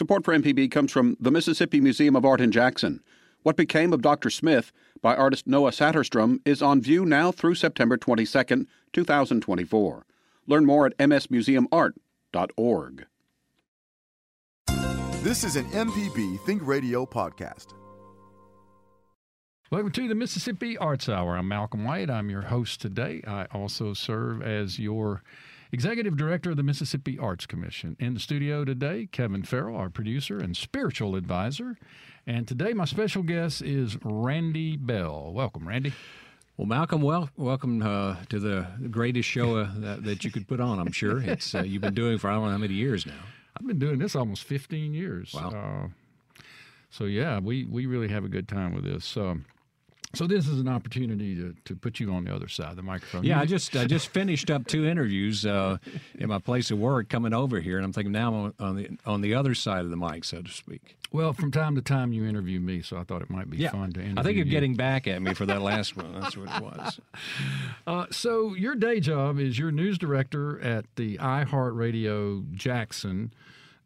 Support for MPB comes from the Mississippi Museum of Art in Jackson. What Became of Dr. Smith by artist Noah Saterstrom is on view now through September 22, 2024. Learn more at msmuseumart.org. This is an MPB Think Radio podcast. Welcome to the Mississippi Arts Hour. I'm Malcolm White. I'm your host today. I also serve as your Executive Director of the Mississippi Arts Commission. In the studio today, Kevin Farrell, our producer and spiritual advisor. And today, my special guest is Randy Bell. Welcome, Randy. Well, Malcolm, well, welcome uh, to the greatest show uh, that, that, you could put on. I'm sure it's uh, you've been doing for I don't know how many years now. I've been doing this almost 15 years. Wow. Uh, so yeah, we we really have a good time with this. Um, so this is an opportunity to, to put you on the other side of the microphone. Yeah, I just I just finished up two interviews uh, in my place of work coming over here, and I'm thinking now I'm on the on the other side of the mic, so to speak. Well, from time to time you interview me, so I thought it might be yeah, fun to interview I think you're you. getting back at me for that last one. That's what it was. Uh, so your day job is you're news director at the iHeartRadio Jackson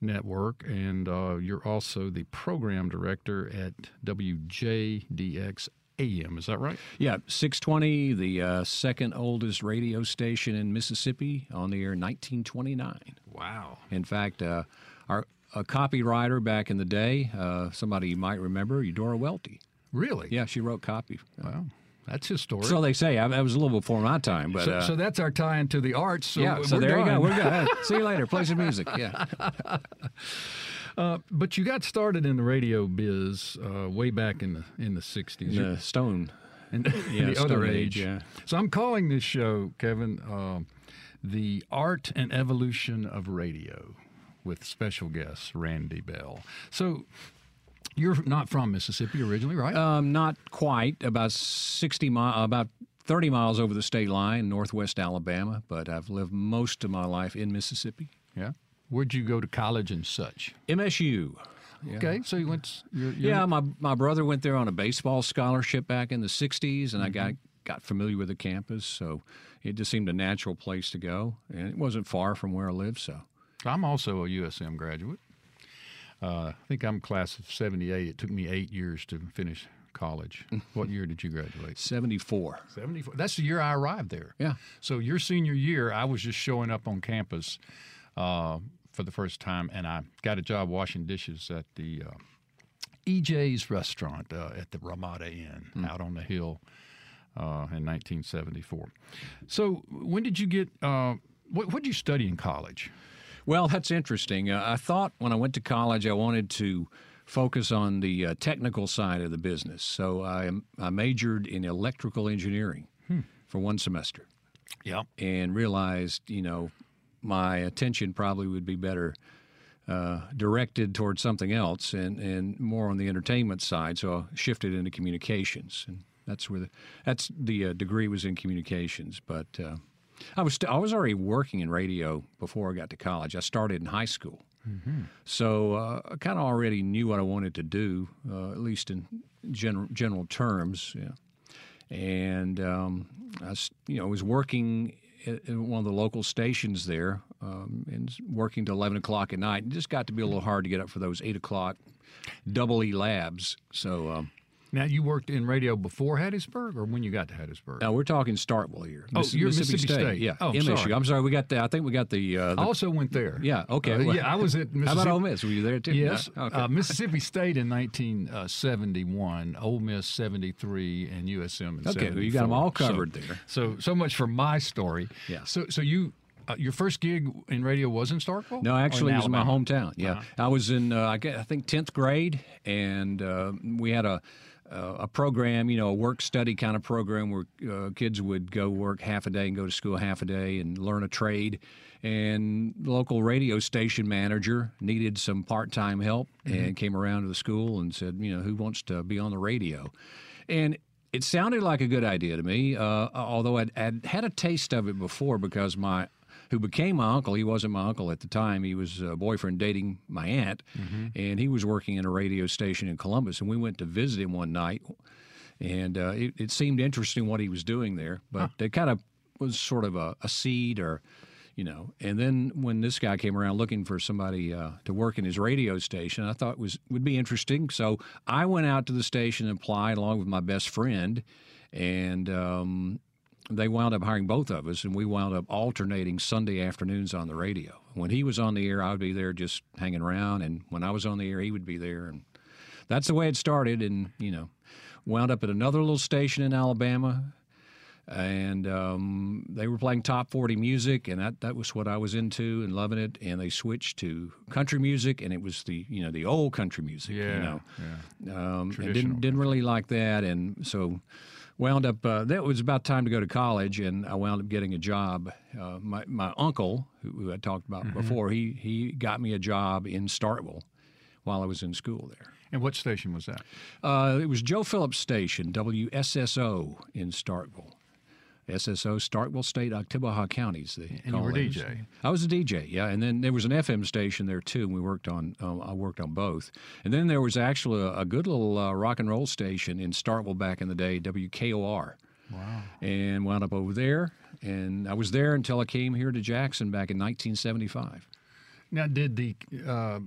network, and uh, you're also the program director at WJDX AM. Is that right? Yeah, 620, the uh, second oldest radio station in Mississippi, on the air 1929. Wow. In fact, uh, our a copywriter back in the day, uh, somebody you might remember, Eudora Welty. Really? Yeah, she wrote copy. Wow. That's historic. So they say. I, that was a little before my time, but so, uh, so that's our tie into the arts. So yeah. So there done. you go. We're good. See you later. Play some music. Yeah. Uh, but you got started in the radio biz uh, way back in the in the '60s. The Stone. in, Yeah, the Stone other Age, age. yeah. So I'm calling this show, Kevin, um, the art and evolution of radio, with special guest Randy Bell. So you're not from Mississippi originally, right? Um, not quite. About sixty mile. About. 30 miles over the state line, northwest Alabama, but I've lived most of my life in Mississippi. yeah. Where'd you go to college and such? MSU. Yeah. Okay, so you went. You're, you're Yeah, my my brother went there on a baseball scholarship back in the '60s, and I got got familiar with the campus, so it just seemed a natural place to go, and it wasn't far from where I lived. So I'm also a USM graduate. Uh, I think I'm class of '78. It took me eight years to finish college. what year did you graduate? '74. 74. That's the year I arrived there. Yeah. So your senior year, I was just showing up on campus uh, for the first time, and I got a job washing dishes at the uh, EJ's restaurant uh, at the Ramada Inn out on the hill uh, in 1974. So when did you get? Uh, what did you study in college? Well, that's interesting. Uh, I thought when I went to college, I wanted to focus on the uh, technical side of the business, so I, I majored in electrical engineering for one semester. Yeah. and realized, you know, my attention probably would be better uh, directed towards something else and, and more on the entertainment side. So I shifted into communications, and that's where the that's the uh, degree was in communications. But uh, I was st- I was already working in radio before I got to college. I started in high school. So uh, I kind of already knew what I wanted to do, uh, at least in general general terms. Yeah and um, I was, you know, was working at, one of the local stations there, um, and working till eleven o'clock at night. It just got to be a little hard to get up for those eight o'clock double E labs. So um, Now you worked in radio before Hattiesburg, or when you got to Hattiesburg? now we're talking Starkville here. Oh, Miss- you're Mississippi State. Yeah, Oh, MSU. sorry. I'm sorry. We got the. I think we got the. Uh, the I also went there. yeah. Okay. Uh, well, yeah, I was at Mississippi. How about Ole Miss? Were you there too? Yes, No? Okay. uh, Mississippi State in 1971, Ole Miss 73, and USM in Okay, well, you got 'em 74. all covered so, there. So, so much for my story. Yeah. So, so you, uh, your first gig in radio was in Starkville? No, actually, it was in my hometown. Yeah, Uh-huh. I was in uh, I, guess, I think tenth grade, and uh, we had a uh, a program, you know, a work study kind of program where uh, kids would go work half a day and go to school half a day and learn a trade. And the local radio station manager needed some part time help and came around to the school and said, you know, who wants to be on the radio? And it sounded like a good idea to me, uh, although I'd, I'd had a taste of it before because my who became my uncle. He wasn't my uncle at the time. He was a boyfriend dating my aunt, and he was working in a radio station in Columbus. And we went to visit him one night, and uh, it, it seemed interesting what he was doing there. But it kind of was sort of a, a seed or you know. And then when this guy came around looking for somebody uh, to work in his radio station, I thought it was would be interesting. So I went out to the station and applied along with my best friend, and um, they wound up hiring both of us, and we wound up alternating Sunday afternoons on the radio. When he was on the air, I would be there just hanging around, and when I was on the air, he would be there, and that's the way it started. And you know, wound up at another little station in Alabama and um, they were playing top 40 music and that, that was what i was into and loving it and they switched to country music and it was the you know the old country music Yeah, you know yeah. um, and didn't, didn't really like that and so wound up uh, that was about time to go to college and i wound up getting a job uh, my, my uncle who, who i talked about Mm-hmm. before he, he got me a job in starkville while i was in school there And what station was that? uh, it was Joe Phillips Station, WSSO in Starkville. SSO, Starkville State, Oktibbeha counties. They And you were those. DJ. I was a DJ, yeah. And then there was an FM station there too. And we worked on. Um, I worked on both. And then there was actually a, a good little uh, rock and roll station in Starkville back in the day, WKOR. Wow. And wound up over there. And I was there until I came here to Jackson back in 1975. Now, did the uh,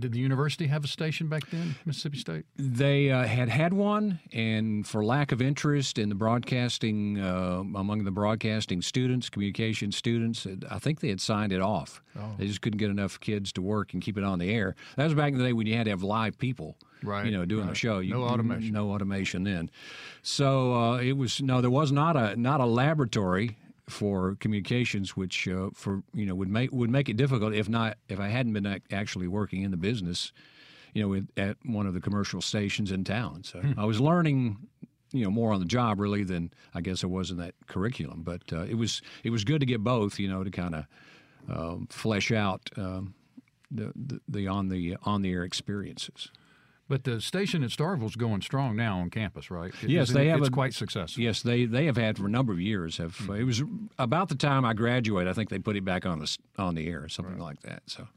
did the university have a station back then, Mississippi State? They uh, had had one, and for lack of interest in the broadcasting uh, among the broadcasting students, communication students, I think they had signed it off. They just couldn't get enough kids to work and keep it on the air. That was back in the day when you had to have live people, Right, You know, doing the right. show. You, No automation. No automation then. So uh, it was no, there was not a not a laboratory for communications, which uh, for you know would make would make it difficult if not if I hadn't been ac- actually working in the business you know, with, at one of the commercial stations in town. So I was learning, you know, more on the job really than I guess I was in that curriculum. But uh, it was it was good to get both, you know, to kind of um, flesh out um, the, the the on the on the air experiences. But the station at Starkville's going strong now on campus, right? Yes, they it- have It's a- quite successful. Yes, they they have had for a number of years. Have uh, it was about the time I graduated. I think they put it back on the on the air, something like that. So.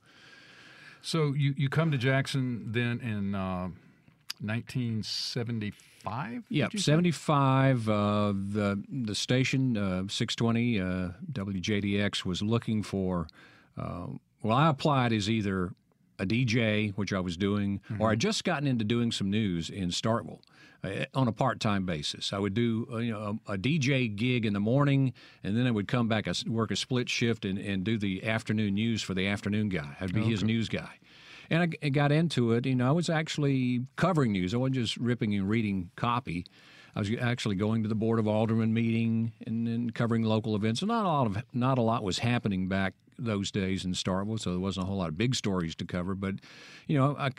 So you, you come to Jackson then in uh, 1975? Yeah, did you say? 75. Uh, the the station uh, 620 uh, WJDX was looking for. Uh, well, I applied as either a DJ, which I was doing, or I'd just gotten into doing some news in Starkville. Uh, on a part-time basis, I would do uh, you know a, a DJ gig in the morning, and then I would come back, I work a split shift, and, and do the afternoon news for the afternoon guy. I'd be his news guy. And I got into it. You know, I was actually covering news. I wasn't just ripping and reading copy. I was actually going to the Board of Aldermen meeting and then covering local events. And not a lot of not a lot was happening back those days in Starkville, so there wasn't a whole lot of big stories to cover. But you know, I,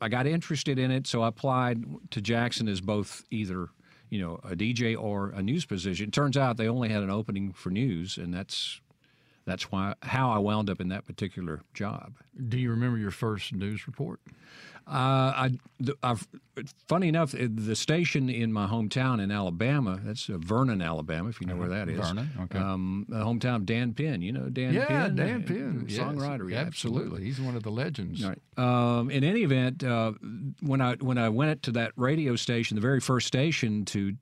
I got interested in it, so I applied to Jackson as both either you know a DJ or a news position. It Turns out they only had an opening for news, and that's that's why how I wound up in that particular job. Do you remember your first news report? Uh, I, I've, funny enough, the station in my hometown in Alabama, that's uh, Vernon, Alabama, if you know where that is. Vernon, okay. Um, the hometown of Dan Penn. You know Dan yeah, Penn? Dan Uh, Penn, yes, Songwriter, yeah, absolutely. He's one of the legends. Right. Um, in any event, uh, when I when I went to that radio station, the very first station to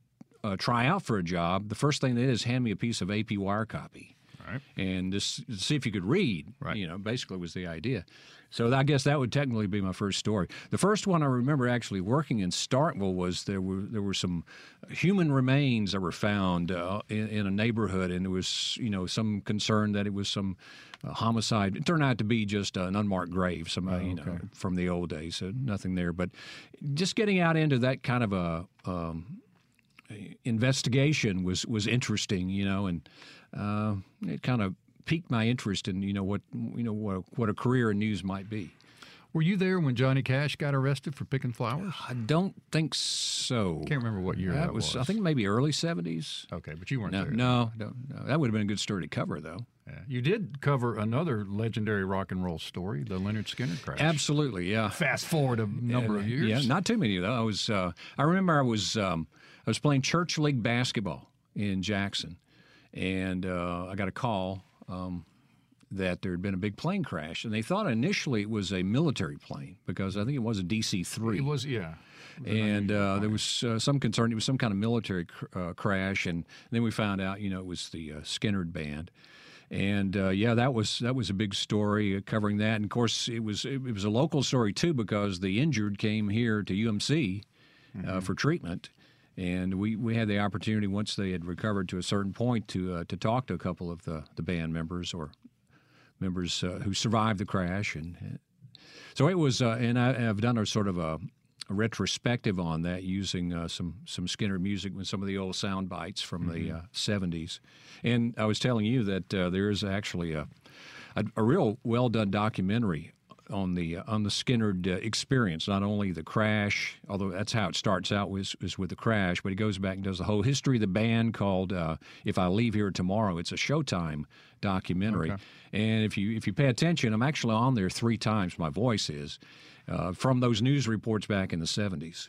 uh, try out for a job, the first thing they did is hand me a piece of AP wire copy, Right. and just see if you could read. Right. You know, basically was the idea. So I guess that would technically be my first story. The first one I remember actually working in Starkville was there were there were some human remains that were found uh, in, in a neighborhood, and there was you know some concern that it was some uh, homicide. It turned out to be just an unmarked grave, somebody you know from the old days. So nothing there, but just getting out into that kind of a. Um, investigation was was interesting, you know, and uh, it kind of piqued my interest in you know what you know what what a career in news might be. Were you there when Johnny Cash got arrested for picking flowers? I don't think so. Can't remember what year that, that was, I think maybe early seventies. Okay, but you weren't No, there. no, no, no, that would have been a good story to cover, though. Yeah. You did cover another legendary rock and roll story, the Lynyrd Skynyrd crash. Absolutely, yeah. Fast forward a number of years. Yeah, not too many though. I was. Uh, I remember I was. Um, I was playing church league basketball in Jackson, and uh, I got a call um, that there had been a big plane crash, and they thought initially it was a military plane because I think it was a DC three. It was, yeah. and uh, there was uh, some concern it was some kind of military cr- uh, crash, and then we found out, you know, it was the uh, Skynyrd band. And uh, yeah, that was that was a big story uh, covering that. And of course, it was it, was a local story too because the injured came here to UMC uh, for treatment, and we, we had the opportunity once they had recovered to a certain point to uh, to talk to a couple of the, the band members or members uh, who survived the crash, and so it was. Uh, and I, have done a sort of a, a retrospective on that using uh, some some Skynyrd music with some of the old sound bites from the uh, '70s. And I was telling you that uh, there is actually a a, a real well done documentary on the uh, on the Skynyrd uh, experience. Not only the crash, although that's how it starts out was was with the crash, but he goes back and does the whole history of the band called uh, "If I Leave Here Tomorrow." It's a Showtime documentary, and if you if you pay attention, I'm actually on there three times. My voice is uh, from those news reports back in the '70s.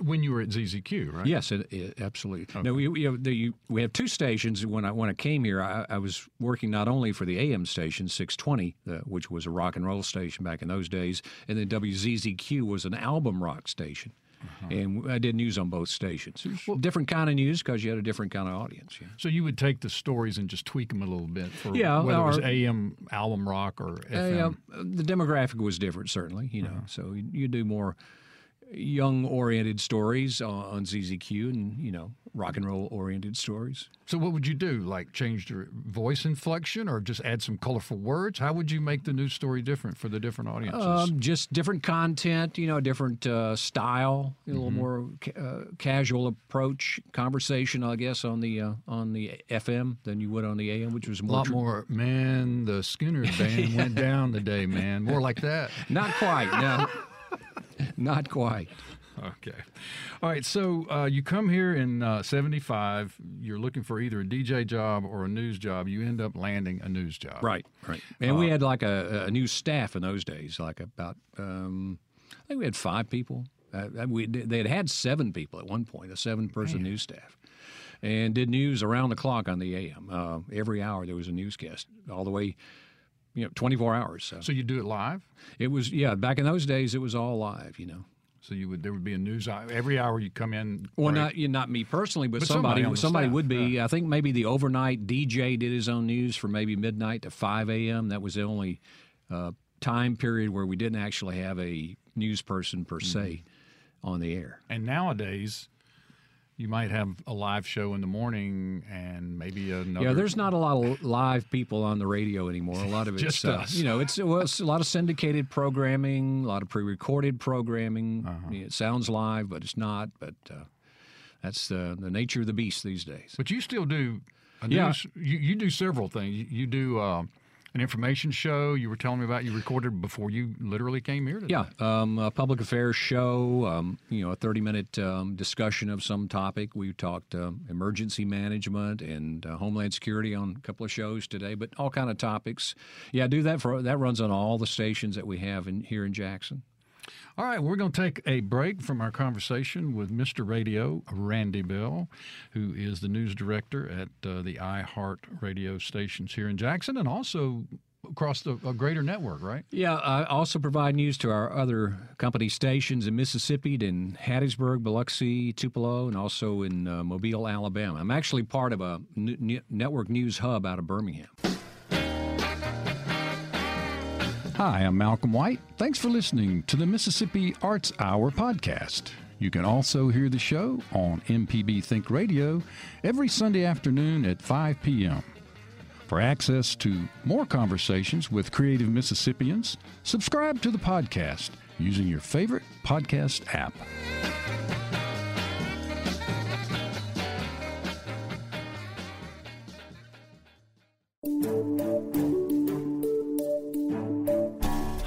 When you were at ZZQ, right? Yes, it, it, absolutely. No, we, we, have the, we have two stations. When I when I came here, I, I was working not only for the AM station 620, uh, which was a rock and roll station back in those days, and then WZZQ was an album rock station. And I did news on both stations. Was different kind of news because you had a different kind of audience. Yeah. So you would take the stories and just tweak them a little bit for Yeah, whether it was AM album rock or FM. The demographic was different, certainly. You know, so you, you do more young-oriented stories on, ZZQ, and you know, rock and roll-oriented stories. So what would you do? Like change your voice inflection or just add some colorful words? How would you make the news story different for the different audiences? Um, just different content, you know, different uh, style, a little more ca- uh, casual approach, conversation, I guess, on the uh, on the FM than you would on the AM, which was a lot tr- more, man, the Skynyrd band went down today, man. More like that. Not quite, no. Not quite. Okay. All right. So uh, you come here in uh, 75. You're looking for either a DJ job or a news job. You end up landing a news job. Right, right. And Uh, we had like a, a new staff in those days, like about, um, I think we had five people. Uh, we, they had had seven people at one point, a seven person news staff. And did news around the clock on the AM. Uh, every hour there was a newscast, all the way, you know, 24 hours. So So you do it live? it was, yeah, back in those days, it was all live, you know. So you would there would be a news every hour you come in. Well, break. not you, not me personally, but, But somebody somebody somebody, staff, would be. I think maybe the overnight DJ did his own news from maybe midnight to five a.m. That was the only uh, time period where we didn't actually have a news person per se Mm-hmm. on the air. And nowadays, you might have a live show in the morning and maybe another. Yeah, there's not a lot of live people on the radio anymore. A lot of it's Just uh, us. you know, it's, well, it's a lot of syndicated programming, a lot of pre-recorded programming. Uh-huh. It sounds live, but it's not. But uh, that's the the nature of the beast these days. But you still do. A Yeah. news, you, you do several things. You, you do uh, an information show. You were telling me about. You recorded before you literally came here. Today. Yeah, um, a public affairs show. Um, you know, a thirty-minute um, discussion of some topic. We talked um, emergency management and uh, homeland security on a couple of shows today, but all kind of topics. Yeah, I do that for that runs on all the stations that we have in here in Jackson. All right, we're going to take a break from our conversation with Mr. Radio, Randy Bell, who is the news director at uh, the iHeart radio stations here in Jackson and also across the a greater network, right? Yeah, I also provide news to our other company stations in Mississippi, in Hattiesburg, Biloxi, Tupelo, and also in uh, Mobile, Alabama. I'm actually part of a network news hub out of Birmingham. Hi, I'm Malcolm White. Thanks for listening to the Mississippi Arts Hour podcast. You can also hear the show on MPB Think Radio every Sunday afternoon at 5 p.m. For access to more conversations with creative Mississippians, subscribe to the podcast using your favorite podcast app.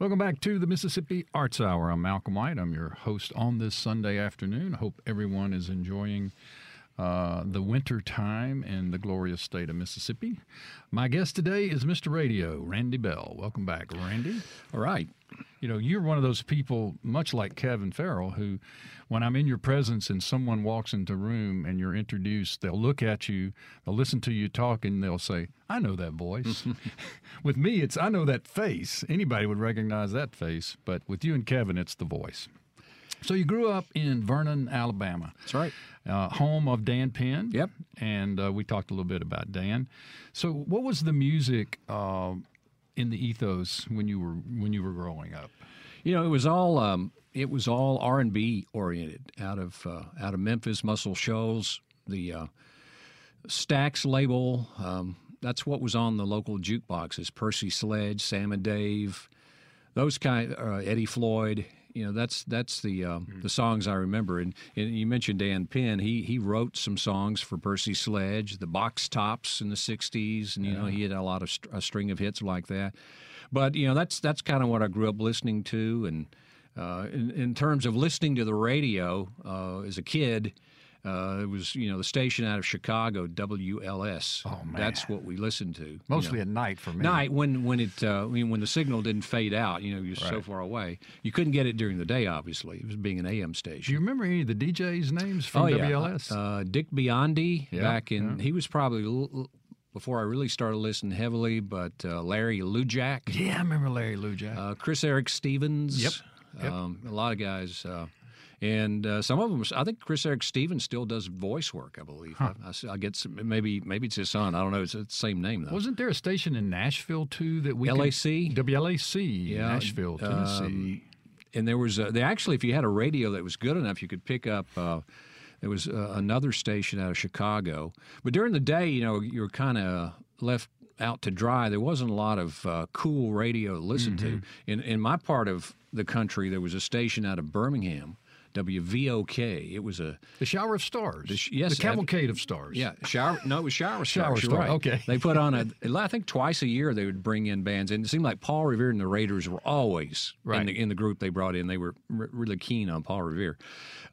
Welcome back to the Mississippi Arts Hour. I'm Malcolm White. I'm your host on this Sunday afternoon. I hope everyone is enjoying uh, the winter time in the glorious state of Mississippi. My guest today is Mr. Radio, Randy Bell. Welcome back, Randy. All right. You know, you're one of those people, much like Kevin Farrell, who, when I'm in your presence and someone walks into a room and you're introduced, they'll look at you, they'll listen to you talk, and they'll say, I know that voice. with me, it's I know that face. Anybody would recognize that face, but with you and Kevin, it's the voice. So you grew up in Vernon, Alabama. That's right. Uh, home of Dan Penn. Yep. And uh, we talked a little bit about Dan. So, what was the music uh, in the ethos when you were when you were growing up? You know, it was all um, it was all R and B oriented out of uh, out of Memphis, Muscle Shoals, the uh, Stax label. Um, that's what was on the local jukeboxes: Percy Sledge, Sam and Dave, those kind, uh, Eddie Floyd. You know, that's that's the uh, the songs I remember. And, and you mentioned Dan Penn. He he wrote some songs for Percy Sledge, the Box Tops in the '60s, and you know he had a lot of st- a string of hits like that. But you know, that's that's kind of what I grew up listening to. And uh, in, in terms of listening to the radio uh, as a kid. Uh, it was, you know, the station out of Chicago, WLS. Oh, man. That's what we listened to. you Mostly know at night for me. night when when it uh, I mean, when the signal didn't fade out. You know, you're so far away. You couldn't get it during the day. Obviously, it was being an AM station. Do you remember any of the DJs' names from oh yeah, WLS? Uh, Dick Biondi Yeah, back in. He was probably little- before I really started listening heavily. But uh, Larry Lujack, yeah, I remember Larry Lujack. uh, Chris Erik Stevens. Yep, yep. Um, a lot of guys. And uh, some of them, I think Chris Erik Stevens still does voice work. I believe. I, I s- I get some, maybe maybe it's his son. I don't know. It's the same name though. Wasn't there a station in Nashville too that we LAC could- LAC? WLAC, Yeah, Nashville, Tennessee. um, and there was a, they actually, if you had a radio that was good enough, you could pick up. Uh, there was uh, another station out of Chicago, but during the day, you know, you were kind of left out to dry. There wasn't a lot of uh, cool radio to listen to. In in my part of the country, there was a station out of Birmingham, WVOK. It was a the Shower of Stars. sh- yes, the Cavalcade of Stars. yeah, shower. No, it was shower Shower stars. Star, right. okay. They put on a. I think twice a year they would bring in bands, and it seemed like Paul Revere and the Raiders were always Right. in the in the group they brought in. They were r- really keen on Paul Revere.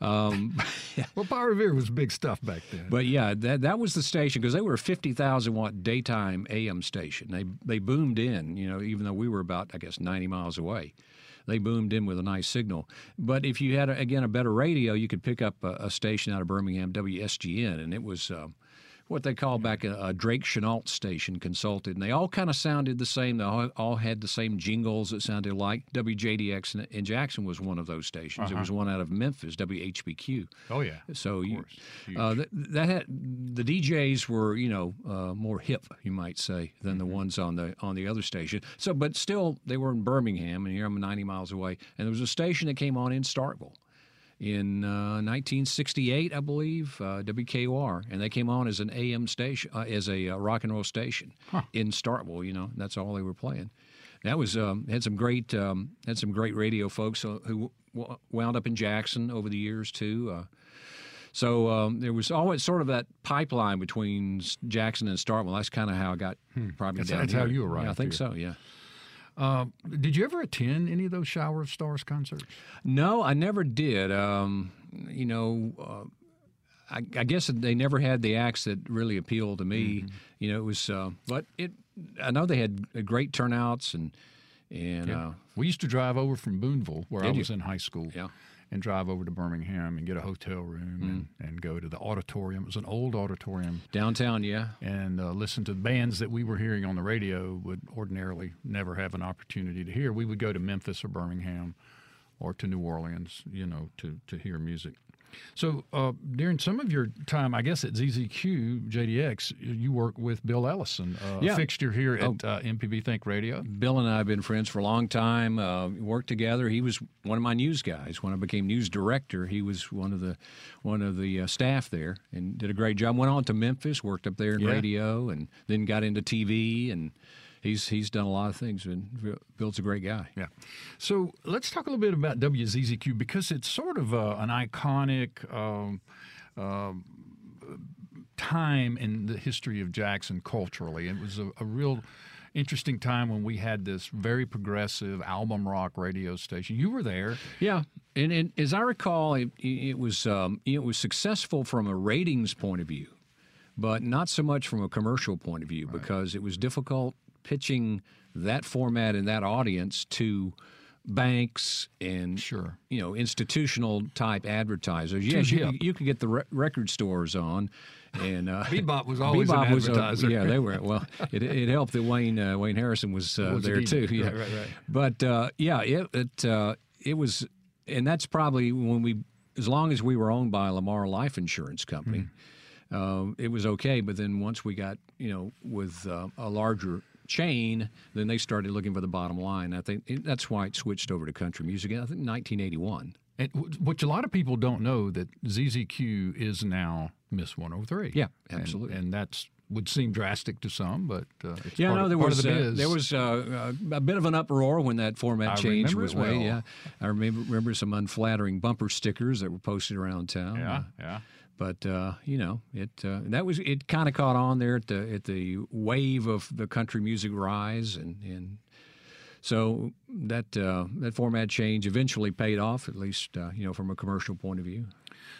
Um, Well, Paul Revere was big stuff back then. but yeah, that that was the station because they were a fifty thousand watt daytime AM station. They they boomed in, you know, even though we were about I guess ninety miles away. They boomed in with a nice signal. But if you had again a better radio, you could pick up a, a station out of Birmingham, WSGN, and it was. Um, what they call back a, a Drake Chenault station consulted, and they all kind of sounded the same. They all, all had the same jingles that sounded like WJDX in, in Jackson was one of those stations. It was one out of Memphis, WHBQ. oh yeah. So you, uh, that, that had, the DJs were you know uh, more hip, you might say, than Mm-hmm. the ones on the on the other station. So, but still, they were in Birmingham, and here I'm 90 miles away. And there was a station that came on in Starkville in uh, 1968, I believe, uh, WKOR, and they came on as an AM station, uh, as a uh, rock and roll station in Starkville. You know, that's all they were playing. That was um, had some great um, had some great radio folks uh, who w- wound up in Jackson over the years too. Uh, so um, there was always sort of that pipeline between Jackson and Starkville. That's kind of how I got probably That's- down that's here. how you Yeah, I think here. so. Yeah. Uh, did you ever attend any of those Shower of Stars concerts? No, I never did. Um, you know, uh, I, I guess they never had the acts that really appealed to me. You know, it was, uh, but it. I know they had great turnouts and and uh, We used to drive over from Boonville, where I Did you? was in high school, Yeah. And drive over to Birmingham and get a hotel room and, and go to the auditorium. It was an old auditorium. downtown, yeah, and uh, listen to bands that we were hearing on the radio would ordinarily never have an opportunity to hear. We would go to Memphis or Birmingham or to New Orleans, you know, to, to hear music. So uh, during some of your time, I guess at ZZQ, JDX, you work with Bill Ellison, uh, Yeah. a fixture here at uh, MPB Think Radio. Bill and I have been friends for a long time. Uh, worked together. He was one of my news guys when I became news director. He was one of the one of the uh, staff there and did a great job. Went on to Memphis, worked up there in Yeah. radio, and then got into TV. And he's he's done a lot of things. And Bill's a great guy. Yeah. So let's talk a little bit about WZZQ because it's sort of uh, an iconic um, um, time in the history of Jackson culturally. It was a, a real. interesting time when we had this very progressive album rock radio station. You were there. Yeah, and, and as I recall, it, it was um, it was successful from a ratings point of view, but not so much from a commercial point of view because it was difficult pitching that format and that audience to banks and Sure. you know institutional type advertisers. Yes, you, could- you could get the re- record stores on, and uh, Bebop was always an Bebop was, advertiser. yeah, they were. Well, it, it helped that Wayne uh, Wayne Harrison was, uh, Was there too. Yeah, Right, right, right. But uh, yeah, it it, uh, it was, and that's probably when we, as long as we were owned by Lamar Life Insurance Company, uh, it was okay. But then once we got, you know, with uh, a larger chain, then they started looking for the bottom line. I think it, that's why it switched over to country music. I think 1981. And which a lot of people don't know that ZZQ is now Miss 103. Yeah, absolutely. And, that's would seem drastic to some, but uh, it's Yeah, part, no, there part was the uh, there was uh, uh, a bit of an uproar when that format I change was well. Yeah, I remember, remember some unflattering bumper stickers that were posted around town. yeah, yeah. But uh, you know, it uh, that was it. Kind of caught on there at the at the wave of the country music rise, and and so that uh, that format change eventually paid off, at least uh, you know from a commercial point of view.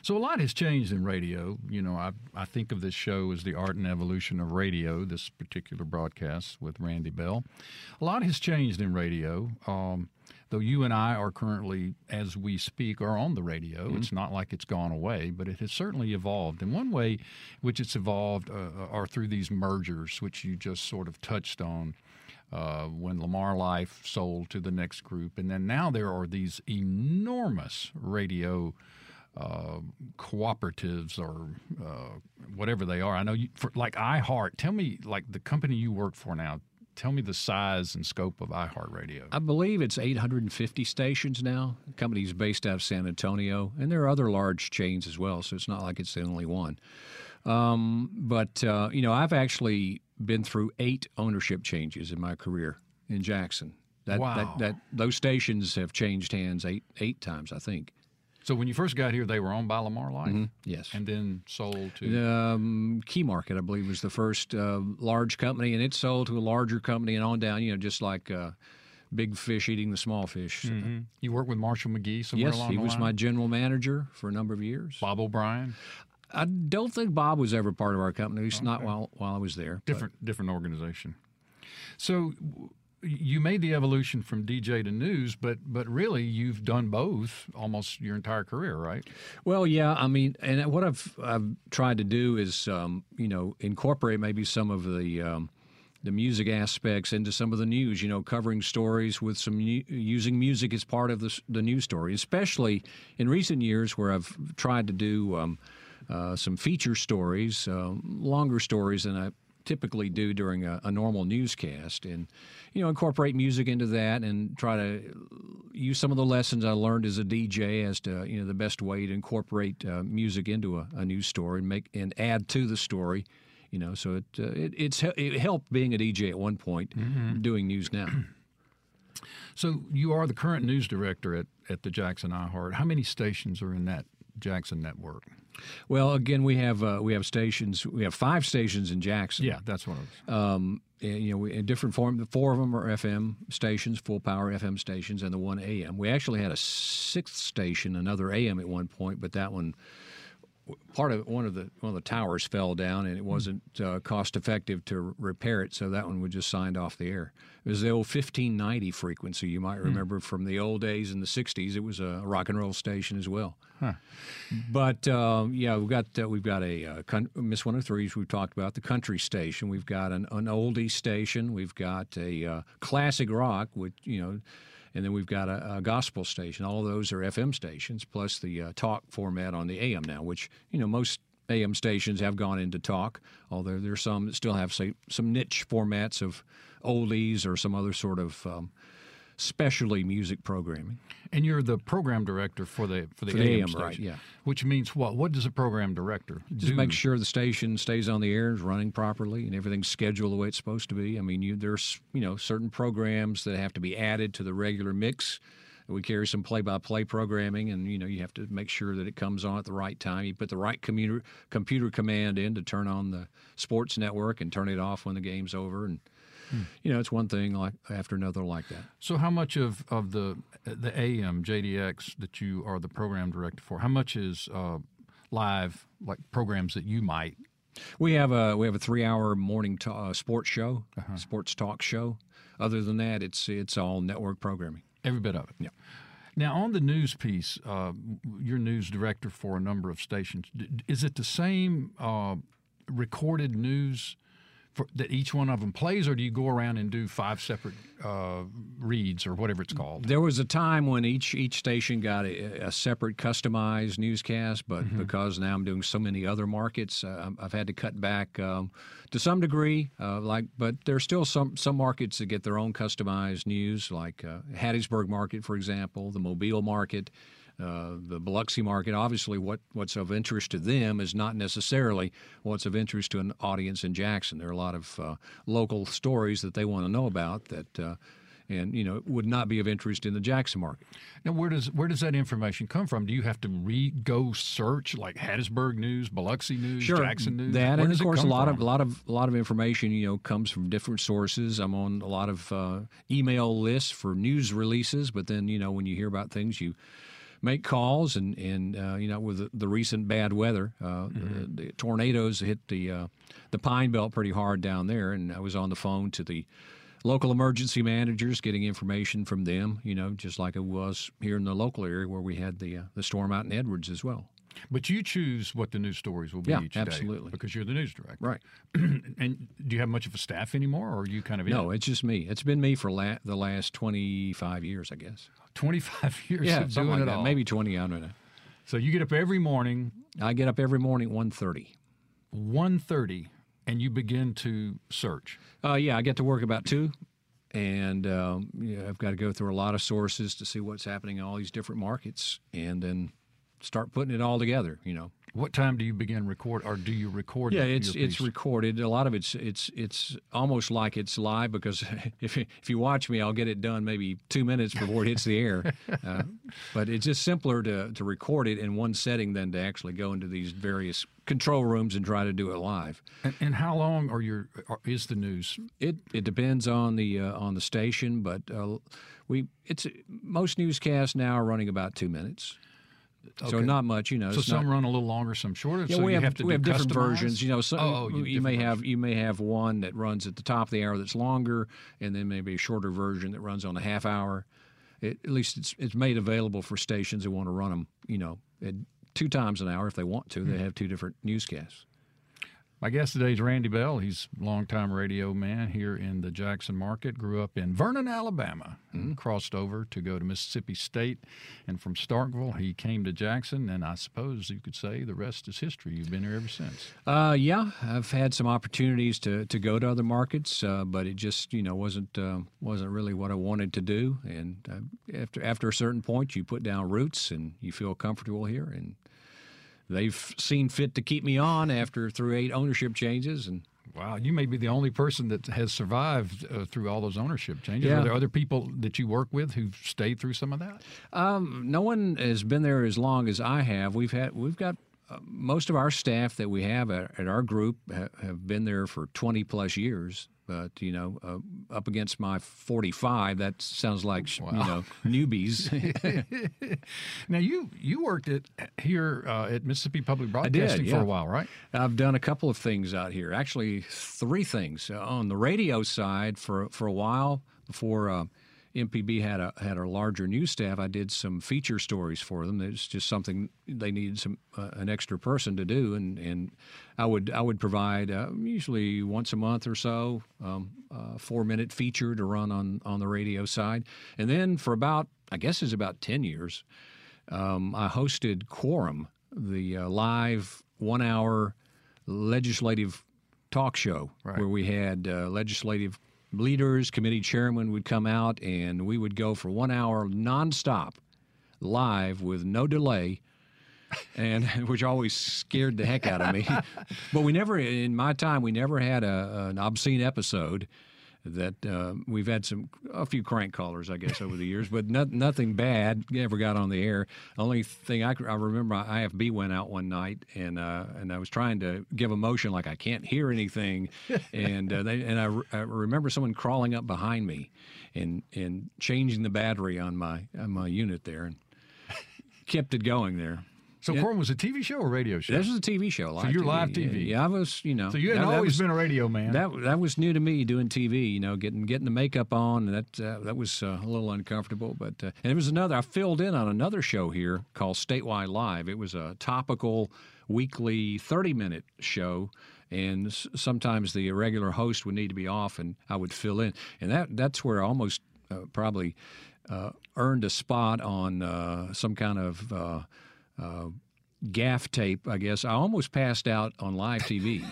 So a lot has changed in radio. You know, I I think of this show as the art and evolution of radio. This particular broadcast with Randy Bell, a lot has changed in radio. Um, though you and I are currently, as we speak, are on the radio. It's not like it's gone away, but it has certainly evolved. And one way which it's evolved uh, are through these mergers, which you just sort of touched on. Uh, when Lamar Life sold to the next group, and then now there are these enormous radio uh, cooperatives or uh, whatever they are. I know you, for, like iHeart. Tell me, like the company you work for now. Tell me the size and scope of iHeartRadio. I believe it's 850 stations now. The company's based out of San Antonio, and there are other large chains as well, so it's not like it's the only one. Um, but, uh, you know, I've actually been through eight ownership changes in my career in Jackson. That, Wow. that, that Those stations have changed hands eight, eight times, I think. So when you first got here, they were owned by Lamar Life, Yes. and then sold to. Um, Key Market, I believe, was the first uh, large company, and it sold to a larger company and on down, you know, just like uh, big fish eating the small fish. Mhm. You worked with Marshall McGee somewhere Yes, along was? Yes, he was my general manager for a number of years. Bob O'Brien. I don't think Bob was ever part of our company, at least not while while I was there. but- different different organization. So you made the evolution from DJ to news, but but really you've done both almost your entire career, right? Well, yeah, I mean, and what I've I've tried to do is, um, you know, incorporate maybe some of the um, the music aspects into some of the news. You know, covering stories with some using music as part of the the news story, especially in recent years where I've tried to do um, uh, some feature stories, um, longer stories than I typically do during a, a normal newscast, and you know, incorporate music into that and try to use some of the lessons I learned as a DJ as to you know the best way to incorporate uh, music into a, a news story and make and add to the story. You know, so it uh, it it's it helped being a DJ at one point, doing news now. So you are the current news director at, at the Jackson iHeart. How many stations are in that Jackson network? Well, again, we have uh, we have stations. We have five stations in Jackson. Yeah, that's one of them. Um, and, you know, in different form. Four of them are FM stations, full power FM stations, and the one AM. We actually had a sixth station, another AM at one point, but that one, part of one of the one of the towers fell down, and it wasn't uh, cost effective to repair it, so that one was just signed off the air. It was the old 1590 frequency. You might remember from the old days in the 60s. It was a rock and roll station as well. But um, yeah, we've got uh, we've got a uh, con- Miss 103s. We've talked about the country station. We've got an, an oldie station. We've got a uh, classic rock, which you know, and then we've got a, a gospel station. All of those are FM stations, plus the uh, talk format on the AM now, which you know most AM stations have gone into talk. Although there's some that still have say some niche formats of oldies or some other sort of um, specialty music programming. And you're the program director for the for the, For the AM, AM, station. right, yeah. Which means what? What does a program director Just do? make sure the station stays on the air, is running properly, and everything's scheduled the way it's supposed to be. I mean, you, there's you know certain programs that have to be added to the regular mix. We carry some play-by-play programming, and you know you have to make sure that it comes on at the right time. You put the right computer computer command in to turn on the sports network and turn it off when the game's over, and you know, it's one thing like after another like that. So, how much of, of the the AM JDX that you are the program director for? How much is uh, live, like programs that you might? We have a we have a three hour morning uh, sports show, sports talk show. Other than that, it's it's all network programming. Every bit of it. Yeah. Now, on the news piece, uh, you're news director for a number of stations. D- Is it the same uh, recorded news for, that each one of them plays, or do you go around and do five separate uh, reads or whatever it's called? There was a time when each each station got a, a separate customized newscast, but because now I'm doing so many other markets, uh, I've had to cut back um, to some degree. Uh, like, but there's still some some markets that get their own customized news, like uh, Hattiesburg market, for example, the Mobile market. Uh, the Biloxi market, obviously, what, what's of interest to them is not necessarily what's of interest to an audience in Jackson. There are a lot of uh, local stories that they want to know about that, uh, and you know, would not be of interest in the Jackson market. Now, where does where does that information come from? Do you have to read, go search like Hattiesburg News, Biloxi News, Jackson News? That Where and of course a lot from? of a lot of a lot of information you know comes from different sources. I'm on a lot of uh, email lists for news releases, but then you know when you hear about things, you make calls and and uh, you know with the, the recent bad weather, uh, Mm-hmm. the, the tornadoes hit the uh, the Pine Belt pretty hard down there, and I was on the phone to the local emergency managers getting information from them. You know, just like it was here in the local area where we had the uh, the storm out in Edwards as well. But you choose what the news stories will be Yeah, each day absolutely. because you're the news director. Right. and do you have much of a staff anymore, or are you kind of in No, it? it's just me. It's been me for la- the last 25 years, I guess. 25 years Yeah, of doing like it that. all. Maybe 20, I don't know. So you get up every morning, I get up every morning at 1.30. 1.30, and you begin to search. Uh, yeah, I get to work about 2. And um, yeah, I've got to go through a lot of sources to see what's happening in all these different markets and then start putting it all together, you know. What time do you begin record, or do you record? Yeah, it's it's recorded. A lot of it's it's it's almost like it's live because if if you watch me, I'll get it done maybe two minutes before it hits the air. Uh, but it's just simpler to to record it in one setting than to actually go into these various control rooms and try to do it live. And, and how long are your are, is the news? It it depends on the uh, on the station, but uh, we it's most newscasts now are running about two minutes. So Okay. not much, you know. So some not- run a little longer, some shorter. Yeah, so we you have, have to we do have different customized? versions. You know, so oh, you, you, may different have you may have one that runs at the top of the hour that's longer, and then maybe a shorter version that runs on a half hour. It, at least it's it's made available for stations that want to run them. You know, at two times an hour if they want to. Hmm. They have two different newscasts. My guest today is Randy Bell. He's a longtime radio man here in the Jackson market. Grew up in Vernon, Alabama, and crossed over to go to Mississippi State. And from Starkville, he came to Jackson. And I suppose you could say the rest is history. You've been here ever since. Uh, yeah, I've had some opportunities to, to go to other markets, uh, but it just you know wasn't uh, wasn't really what I wanted to do. And uh, after after a certain point, you put down roots and you feel comfortable here, and they've seen fit to keep me on after through eight ownership changes. And Wow, you may be the only person that has survived uh, through all those ownership changes. Yeah. Are there other people that you work with who've stayed through some of that? um, no one has been there as long as I have. We've had we've got. Uh, most of our staff that we have at, at our group ha- have been there for 20 plus years. But you know, uh, up against my 45, that sounds like you know newbies. Now you you worked at here uh, at Mississippi Public did, Broadcasting for a while, right? I've done a couple of things out here. Actually, three things Uh, on the radio side for for a while before uh, MPB had a had a larger news staff. I did some feature stories for them. It's just something they needed some uh, an extra person to do, and and I would I would provide uh, usually once a month or so um, a four minute feature to run on on the radio side, and then for about I guess it's about ten years. Um, I hosted Quorum, the uh, live one hour legislative talk show Right. where we had uh, legislative leaders, committee chairmen would come out, and we would go for one hour nonstop, live with no delay. and which always scared the heck out of me. but we never, in my time, we never had a, an obscene episode. That uh, we've had some a few crank callers, I guess, over the years, but not, nothing bad ever got on the air. Only thing I, I remember, my IFB went out one night, and uh, and I was trying to give a motion like I can't hear anything, and uh, they, and I, I remember someone crawling up behind me, and and changing the battery on my on my unit there, and kept it going there. So Yeah. Quorum was a TV show or radio show? This was a TV show. Live you're TV. live TV. Yeah, I was. You know. so you that always was- been a radio man. That that was new to me doing TV. You know, getting getting the makeup on. And that uh, that was uh, a little uncomfortable. But uh, and it was another. I filled in on another show here called Statewide Live. It was a topical weekly thirty minute show. And s- sometimes the regular host would need to be off, and I would fill in. And that that's where I almost uh, probably uh, earned a spot on uh, some kind of uh, uh, gaff tape. I guess I almost passed out on live TV.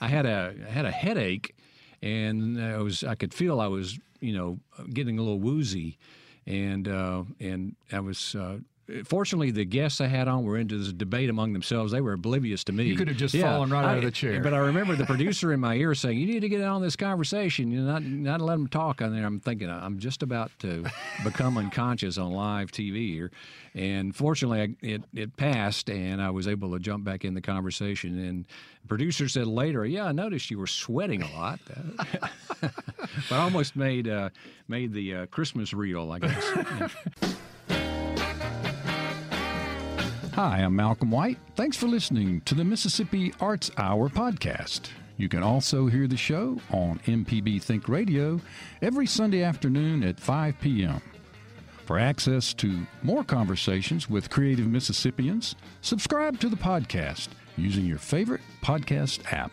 I had a I had a headache, and I was I could feel I was you know getting a little woozy, and uh, and I was. Uh, Fortunately, the guests I had on were into this debate among themselves. They were oblivious to me. You could have just fallen right out of the chair. But I remember the producer in my ear saying, "You need to get on this conversation. You know, not not let them talk." And then I'm thinking, I'm just about to become unconscious on live TV here. And fortunately, I, it it passed, and I was able to jump back in the conversation. And the producer said later, "Yeah, I noticed you were sweating a lot." but I almost made uh, made the uh, Christmas reel, I guess. Hi, I'm Malcolm White. Thanks for listening to the Mississippi Arts Hour podcast. You can also hear the show on MPB Think Radio every Sunday afternoon at 5 p.m. For access to more conversations with creative Mississippians, subscribe to the podcast using your favorite podcast app.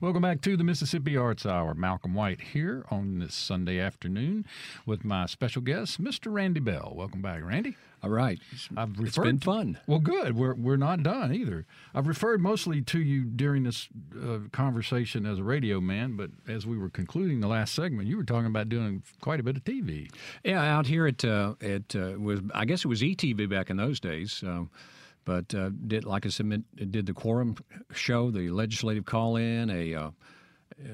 Welcome back to the Mississippi Arts Hour. Malcolm White here on this Sunday afternoon with my special guest, Mr. Randy Bell. Welcome back, Randy. All right, I've it's referred been to- fun. Well, good. We're we're not done either. I've referred mostly to you during this uh, conversation as a radio man, but as we were concluding the last segment, you were talking about doing quite a bit of TV. Yeah, out here at uh, at uh, was I guess it was ETV back in those days. Um, but uh, did like I said, did the Quorum show, the legislative call in, a uh,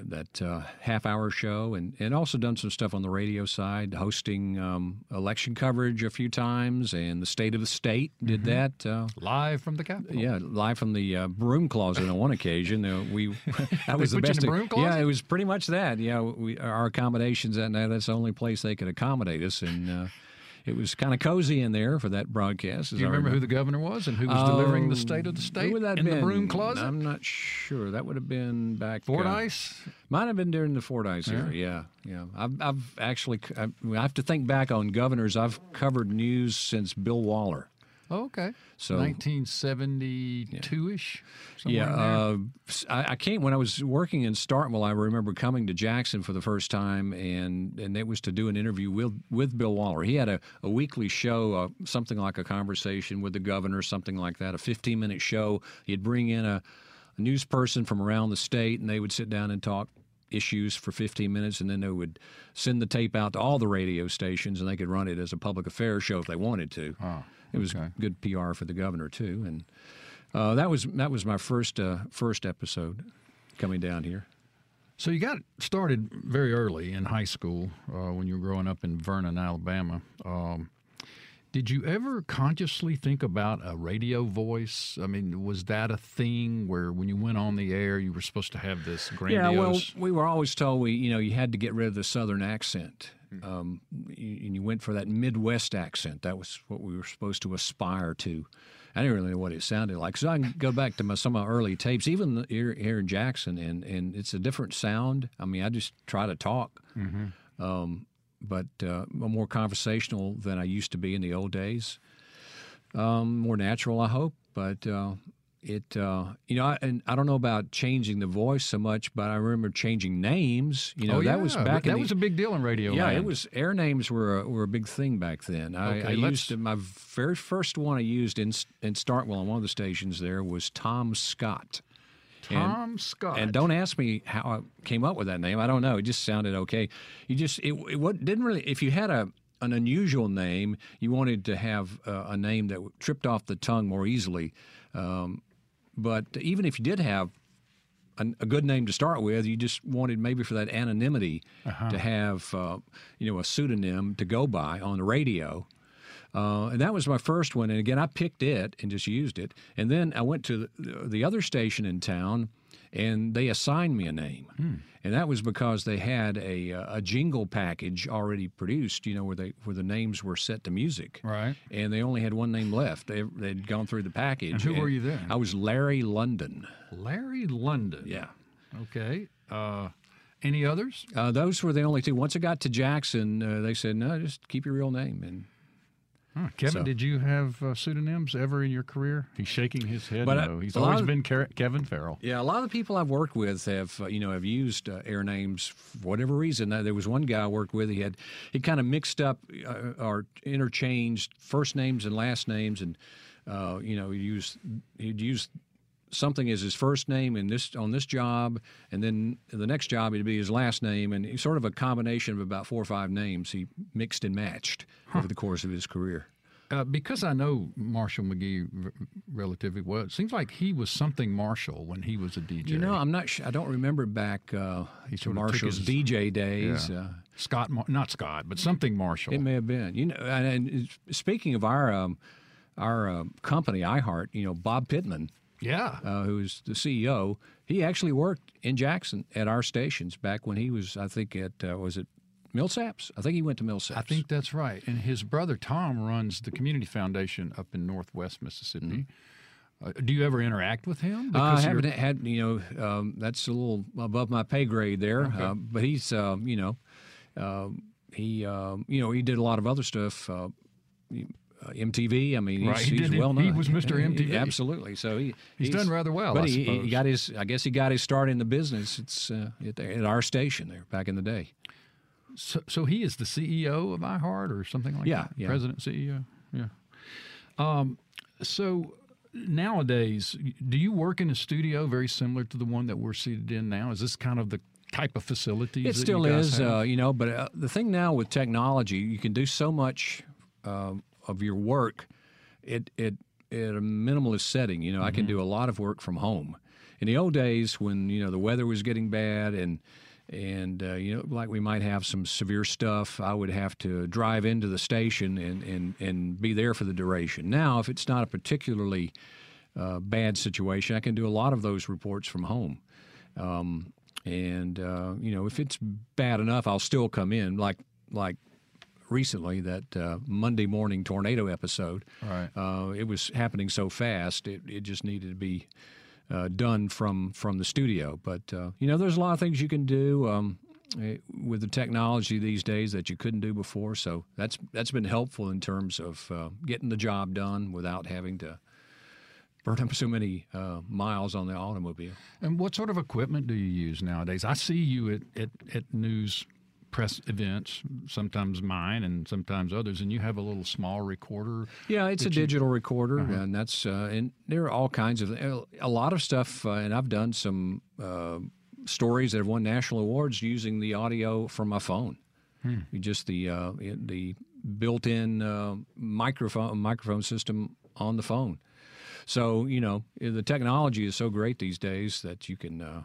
that uh, half hour show, and and also done some stuff on the radio side, hosting um, election coverage a few times, and the state of the state did that. Uh, Live from the Capitol. yeah, live from the uh, broom closet on one occasion. Uh, we that was the put you in best. broom Yeah, it was pretty much that. Yeah, we, our accommodations that night. That's the only place they could accommodate us, and uh, it was kind of cozy in there for that broadcast. Do you remember who the governor was and who was delivering the state of the state Who would that in been? the broom closet? I'm not sure. That would have been back. Fordice. Uh, might have been during the Fordice era. Yeah, yeah. I've, I've actually. I, I have to think back on governors. I've covered news since Bill Waller. Oh, okay. So- 1972 ish. Yeah, uh, I, I can't. When I was working in Starkville, I remember coming to Jackson for the first time, and and it was to do an interview with with Bill Waller. He had a, a weekly show, uh, something like a conversation with the governor, something like that, a 15 minute show. He'd bring in a, a news person from around the state, and they would sit down and talk issues for 15 minutes, and then they would send the tape out to all the radio stations, and they could run it as a public affairs show if they wanted to. It was okay. good PR for the governor too, and. Uh, that was that was my first uh, first episode coming down here. So you got started very early in high school uh, when you were growing up in Vernon, Alabama. Um, did you ever consciously think about a radio voice? I mean, was that a thing where when you went on the air, you were supposed to have this grandiose? Yeah, well, we were always told we you know you had to get rid of the southern accent, um, and you went for that Midwest accent. That was what we were supposed to aspire to. I didn't really know what it sounded like. So I can go back to my, some of my early tapes, even here, here in Jackson, and, and it's a different sound. I mean, I just try to talk, um, but uh, more conversational than I used to be in the old days. Um, more natural, I hope. But uh, it, uh, you know, I, and I don't know about changing the voice so much, but I remember changing names. You know, oh, yeah. that was back. That was a big deal in radio. yeah, land. it was. Air names were a, were a big thing back then. I, Okay, I used my very first one I used in in Starkville on one of the stations. There was Tom Scott. Tom Scott. And don't ask me how I came up with that name. I don't know. It just sounded okay. You just it, it what didn't really. If you had a an unusual name, you wanted to have uh, a name that tripped off the tongue more easily. Um, but even if you did have a, a good name to start with, you just wanted maybe for that anonymity to have uh, you know a pseudonym to go by on the radio. Uh, and that was my first one. And again, I picked it and just used it. And then I went to the, the other station in town, and they assigned me a name. And that was because they had a, uh, a jingle package already produced, you know, where they where the names were set to music. Right. And they only had one name left. They, they'd gone through the package. And who were you then? I was Larry London. Larry London. Yeah. Okay. Uh, any others? Uh, those were the only two. Once I got to Jackson, uh, they said, no, just keep your real name. And Huh, Kevin, So- did you have uh, pseudonyms ever in your career? He's shaking his head. But, no. He's always of- been Car- Kevin Farrell. Yeah, a lot of the people I've worked with have, uh, you know, have used uh, air names for whatever reason. Uh, there was one guy I worked with. He had he kind of mixed up uh, or interchanged first names and last names, and uh, you know, he used he'd use something is his first name in this on this job, and then the next job it'd be his last name, and sort of a combination of about four or five names he mixed and matched over the course of his career. Uh, because I know Marshall McGee r- relatively well, it seems like he was something Marshall when he was a DJ. You know, I'm not. Sure, I don't remember back uh, to sort of took Marshall's his- DJ days. Yeah. Uh, Scott, Mar- not Scott, but something Marshall. It may have been. You know, and, and speaking of our um, our uh, company, iHeart, you know, Bob Pittman, yeah. uh, who is the CEO, he actually worked in Jackson at our stations back when he was, I think, at uh, was it Millsaps? I think he went to Millsaps. I think that's right. And his brother Tom runs the community foundation up in Northwest Mississippi. Uh, do you ever interact with him? Mm-hmm. Uh, I haven't had, you know, um, that's a little above my pay grade there. Uh, but he's, um, you know, um, he, um, you know, he did a lot of other stuff. Uh, MTV. I mean, he's, Right, he he's well known. he was Mr. MTV. Absolutely. So he He's done rather well, But I he, he got his. I guess he got his start in the business. It's uh, at, at our station there back in the day. So, so he is the CEO of iHeart or something like Yeah, that? yeah. President, CEO? Yeah. Um, so nowadays, do you work in a studio very similar to the one that we're seated in now? Is this kind of the type of facilities It still is, uh, you know. But uh, the thing now with technology, you can do so much um, of your work at, at, at a minimalist setting. You know, I can Mm-hmm. do a lot of work from home. In the old days, when you know the weather was getting bad and and uh, you know, like we might have some severe stuff, I would have to drive into the station and and and be there for the duration. Now, if it's not a particularly uh, bad situation, I can do a lot of those reports from home. Um, and uh, you know, if it's bad enough, I'll still come in. Like like recently, that uh, Monday morning tornado episode. Right. Uh, it was happening so fast, it, it just needed to be uh, done from from the studio. But uh, you know, there's a lot of things you can do. Um, eh, with the technology these days that you couldn't do before, so that's that's been helpful in terms of uh, getting the job done without having to burn up so many uh, miles on the automobile. And what sort of equipment do you use nowadays? I see you at, at, at news press events, sometimes mine and sometimes others, and you have a little small recorder. Yeah, it's a you- digital recorder, and that's uh, and there are all kinds of a lot of stuff. Uh, and I've done some uh, stories that have won national awards using the audio from my phone. Just the uh, the built-in uh, microphone microphone system on the phone. So you know the technology is so great these days that you can.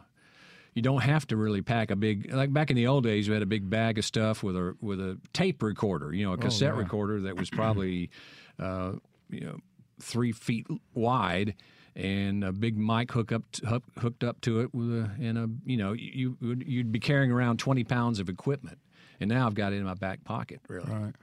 You don't have to really pack a big like back in the old days. We had a big bag of stuff with a with a tape recorder, you know, a cassette yeah. recorder that was probably uh, you know three feet wide and a big mic hook up t- hooked up to it with a and a you know you would you'd be carrying around twenty pounds of equipment. and now I've got it in my back pocket. Really, Right.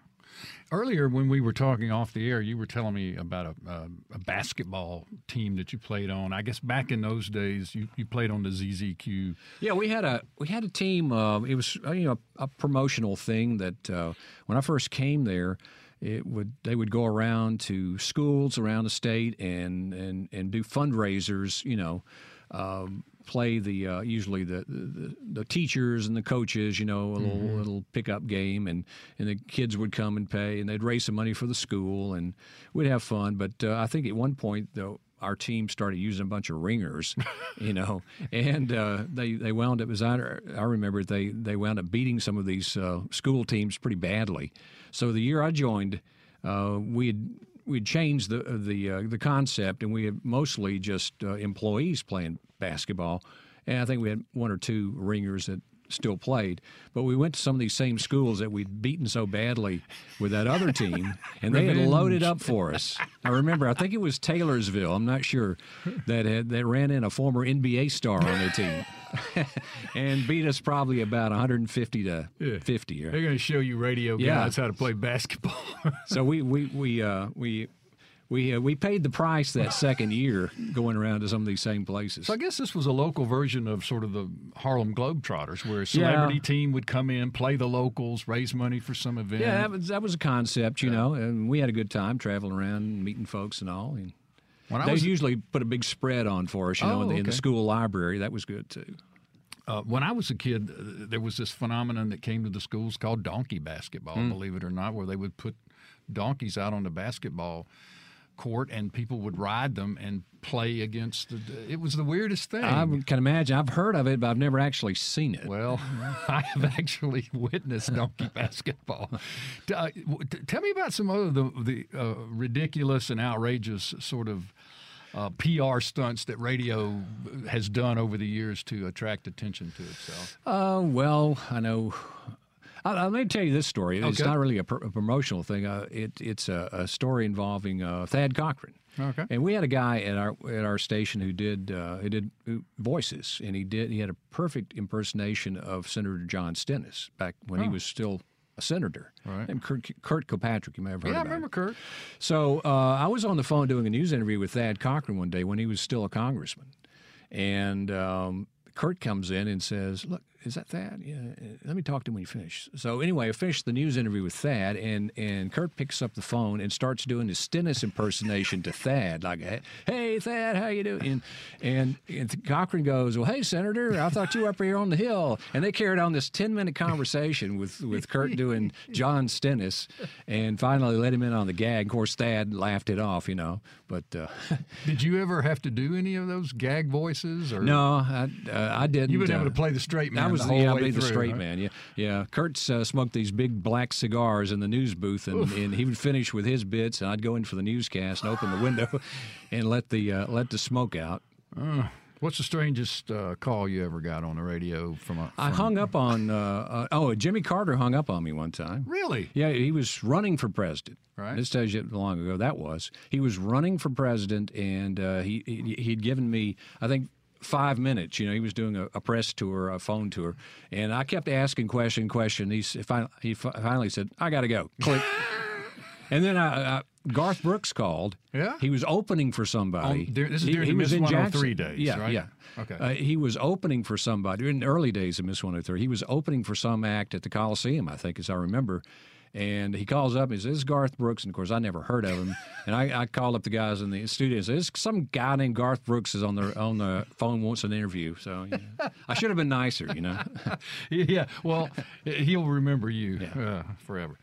Earlier, when we were talking off the air, you were telling me about a, a, a basketball team that you played on. I guess back in those days, you, you played on the ZZQ. Yeah, we had a we had a team. Uh, it was uh, you know a promotional thing that uh, when I first came there, it would they would go around to schools around the state and and and do fundraisers. You know. Um, play the uh, usually the, the the teachers and the coaches, you know, a little little pickup game, and and the kids would come and pay, and they'd raise some money for the school, and we'd have fun. But uh, I think at one point though. Our team started using a bunch of ringers, you know, and uh, they they wound up, as I, I remember, they they wound up beating some of these uh, school teams pretty badly. So the year I joined, uh, we had we'd changed the the uh, the concept, and we had mostly just uh, employees playing basketball. And I think we had one or two ringers that still played. But we went to some of these same schools that we'd beaten so badly with that other team, and they had loaded up for us. I remember, I think it was Taylorsville. I'm not sure that had that ran in a former NBA star on their team. and beat us probably about 150 to 50. They're going to show you radio guys Yeah. how to play basketball. So we we we uh, we we uh, we paid the price that second year going around to some of these same places. so I guess this was a local version of sort of the Harlem Globetrotters, where a celebrity Yeah. team would come in, play the locals, raise money for some event. yeah, that was that was a concept, you know, and we had a good time traveling around, meeting folks and all. And when they was usually put a big spread on for us, you know, Oh, in, the, in the school library. That was good too. Uh, when I was a kid, uh, there was this phenomenon that came to the schools called donkey basketball, Hmm. believe it or not, where they would put donkeys out on the basketball court and people would ride them and play against the. It was the weirdest thing. I can imagine. I've heard of it, but I've never actually seen it. well, I have actually witnessed donkey basketball. Uh, tell me about some other the, the uh, ridiculous and outrageous sort of uh, PR stunts that radio has done over the years to attract attention to itself. Uh, well, I know. I, I, let me tell you this story. It's Okay. not really a, pr- a promotional thing. Uh, it, it's a, a story involving uh, Thad Cochran. Okay. And we had a guy at our at our station who did uh, he did voices, and he did he had a perfect impersonation of Senator John Stennis back when he was still a senator. Right. Named Kurt, Kurt Kilpatrick. You may have heard Yeah, I remember Kurt. So uh, I was on the phone doing a news interview with Thad Cochran one day when he was still a congressman, and um, Kurt comes in and says, "Look, is that Thad? Yeah, uh, let me talk to him when you finish." So anyway, I finished the news interview with Thad, and and Kurt picks up the phone and starts doing his Stennis impersonation to Thad, like, "Hey Thad, how you doing?" And and, and Cochran goes, "Well, hey Senator, I thought you were up here on the hill." And they carried on this ten minute conversation with with Kurt doing John Stennis, and finally let him in on the gag. Of course, Thad laughed it off, you know, but. Uh, Did you ever have to do any of those gag voices? Or No, I, uh, I didn't. You've been able uh, to play the straight man was the yeah, I the straight right? man. Yeah, yeah. Kurt's uh, smoked these big black cigars in the news booth, and, and he would finish with his bits, and I'd go in for the newscast and open the window, and let the uh, let the smoke out. What's the strangest uh, call you ever got on the radio from a? I from- hung up on. Uh, uh, oh, Jimmy Carter hung up on me one time. Really? Yeah, he was running for president. Right. This tells you how long ago that was. He was running for president, and uh, he, he he'd given me, I think, five minutes. You know, he was doing a, a press tour, a phone tour, and I kept asking question, question. He s- fi- he finally said, "I got to go." Click. and then I, I, Garth Brooks called. Yeah? He was opening for somebody. On- dur- this is He- during he was Miss in 103 Jackson. days, Yeah, right? yeah. Okay. Uh, he was opening for somebody in the early days of Miss 103. He was opening for some act at the Coliseum, I think, as I remember. And he calls up and says, This is Garth Brooks. And of course, I never heard of him. and I, I called up the guys in the studio and said, "This- Some guy named Garth Brooks is on the, on the phone, wants an interview. So you know, I should have been nicer, you know. Yeah. Well, he'll remember you uh, forever.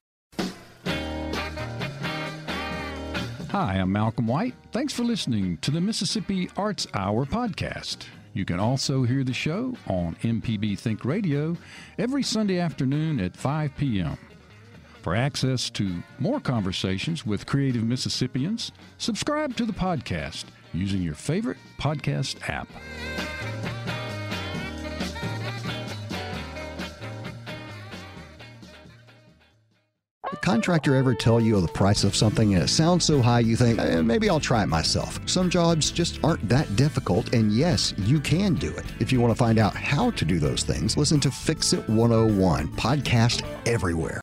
Hi, I'm Malcolm White. Thanks for listening to the Mississippi Arts Hour podcast. You can also hear the show on MPB Think Radio every Sunday afternoon at 5 p.m. For access to more conversations with creative Mississippians, subscribe to the podcast using your favorite podcast app. contractor ever tell you the price of something and it sounds so high you think, eh, maybe I'll try it myself? Some jobs just aren't that difficult, and yes, you can do it. If you want to find out how to do those things, listen to Fix It 101, podcast everywhere.